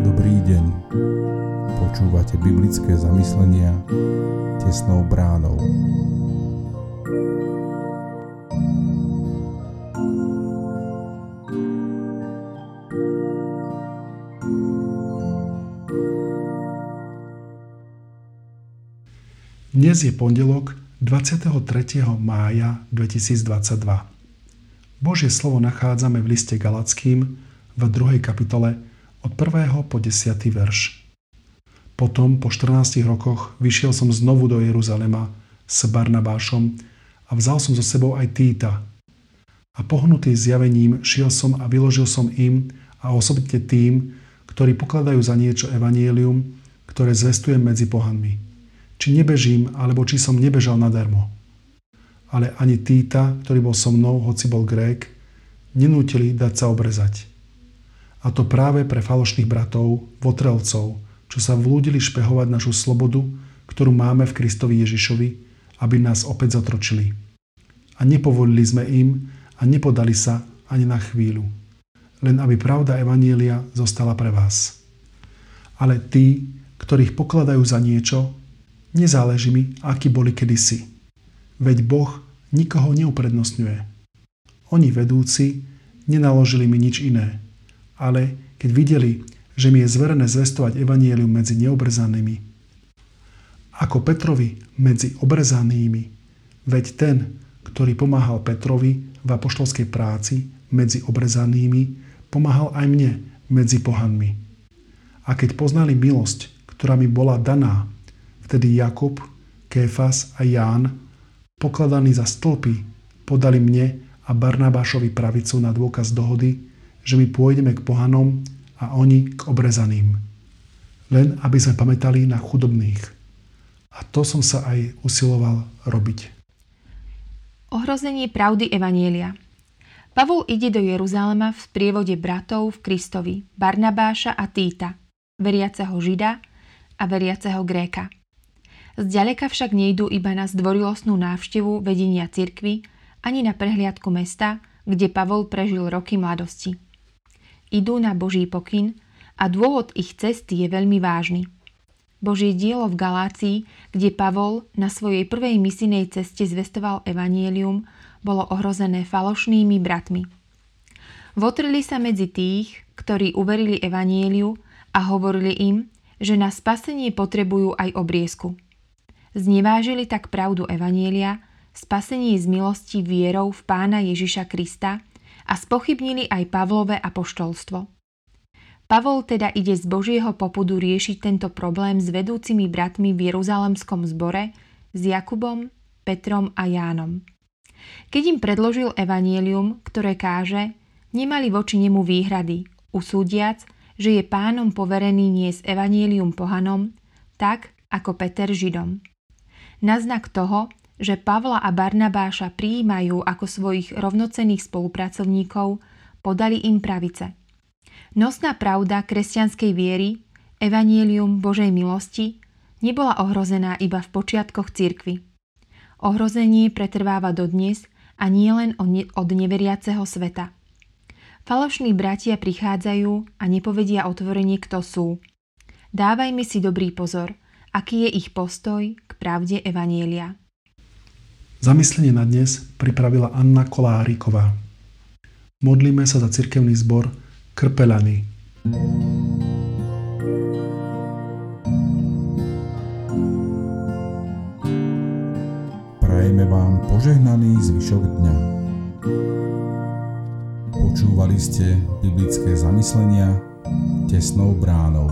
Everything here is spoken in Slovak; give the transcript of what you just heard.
Dobrý deň. Počúvate biblické zamyslenia tesnou bránou. Dnes je pondelok 23. mája 2022. Božie slovo nachádzame v liste Galackým v 2. kapitole od 1. po 10. verš. Potom po 14 rokoch vyšiel som znovu do Jeruzalema s Barnabášom a vzal som so sebou aj Týta. A pohnutý zjavením šiel som a vyložil som im a osobitne tým, ktorí pokladajú za niečo evanielium, ktoré zvestujem medzi pohanmi či nebežím, alebo či som nebežal nadarmo. Ale ani Týta, ktorý bol so mnou, hoci bol Grék, nenútili dať sa obrezať. A to práve pre falošných bratov, votrelcov, čo sa vlúdili špehovať našu slobodu, ktorú máme v Kristovi Ježišovi, aby nás opäť zotročili. A nepovolili sme im a nepodali sa ani na chvíľu. Len aby pravda Evanielia zostala pre vás. Ale tí, ktorých pokladajú za niečo, Nezáleží mi, akí boli kedysi. Veď Boh nikoho neuprednostňuje. Oni vedúci nenaložili mi nič iné. Ale keď videli, že mi je zverené zvestovať evanielium medzi neobrezanými, ako Petrovi medzi obrezanými, veď ten, ktorý pomáhal Petrovi v apoštolskej práci medzi obrezanými, pomáhal aj mne medzi pohanmi. A keď poznali milosť, ktorá mi bola daná Vtedy Jakub, Kéfas a Ján, pokladaní za stĺpy, podali mne a Barnabášovi pravicu na dôkaz dohody, že my pôjdeme k pohanom a oni k obrezaným. Len aby sme pamätali na chudobných. A to som sa aj usiloval robiť. Ohrozenie pravdy Evanielia Pavol ide do Jeruzalema v sprievode bratov v Kristovi, Barnabáša a Týta, veriaceho Žida a veriaceho Gréka. Zďaleka však nejdu iba na zdvorilostnú návštevu vedenia cirkvy, ani na prehliadku mesta, kde Pavol prežil roky mladosti. Idú na Boží pokyn a dôvod ich cesty je veľmi vážny. Božie dielo v Galácii, kde Pavol na svojej prvej misinej ceste zvestoval evanielium, bolo ohrozené falošnými bratmi. Votrili sa medzi tých, ktorí uverili evanieliu a hovorili im, že na spasenie potrebujú aj obriezku. Znevážili tak pravdu Evanielia, spasenie z milosti vierou v pána Ježiša Krista a spochybnili aj Pavlové apoštolstvo. Pavol teda ide z Božieho popudu riešiť tento problém s vedúcimi bratmi v Jeruzalemskom zbore, s Jakubom, Petrom a Jánom. Keď im predložil evanielium, ktoré káže, nemali voči nemu výhrady, usúdiac, že je pánom poverený niesť evanielium pohanom, tak ako Peter Židom na znak toho, že Pavla a Barnabáša prijímajú ako svojich rovnocených spolupracovníkov, podali im pravice. Nosná pravda kresťanskej viery, evanielium Božej milosti, nebola ohrozená iba v počiatkoch cirkvy. Ohrozenie pretrváva dodnes a nie len od neveriaceho sveta. Falošní bratia prichádzajú a nepovedia otvorene, kto sú. Dávajme si dobrý pozor, aký je ich postoj pravde Evanielia. Zamyslenie na dnes pripravila Anna Koláriková. Modlíme sa za cirkevný zbor Krpelany. Prajeme vám požehnaný zvyšok dňa. Počúvali ste biblické zamyslenia tesnou bránou.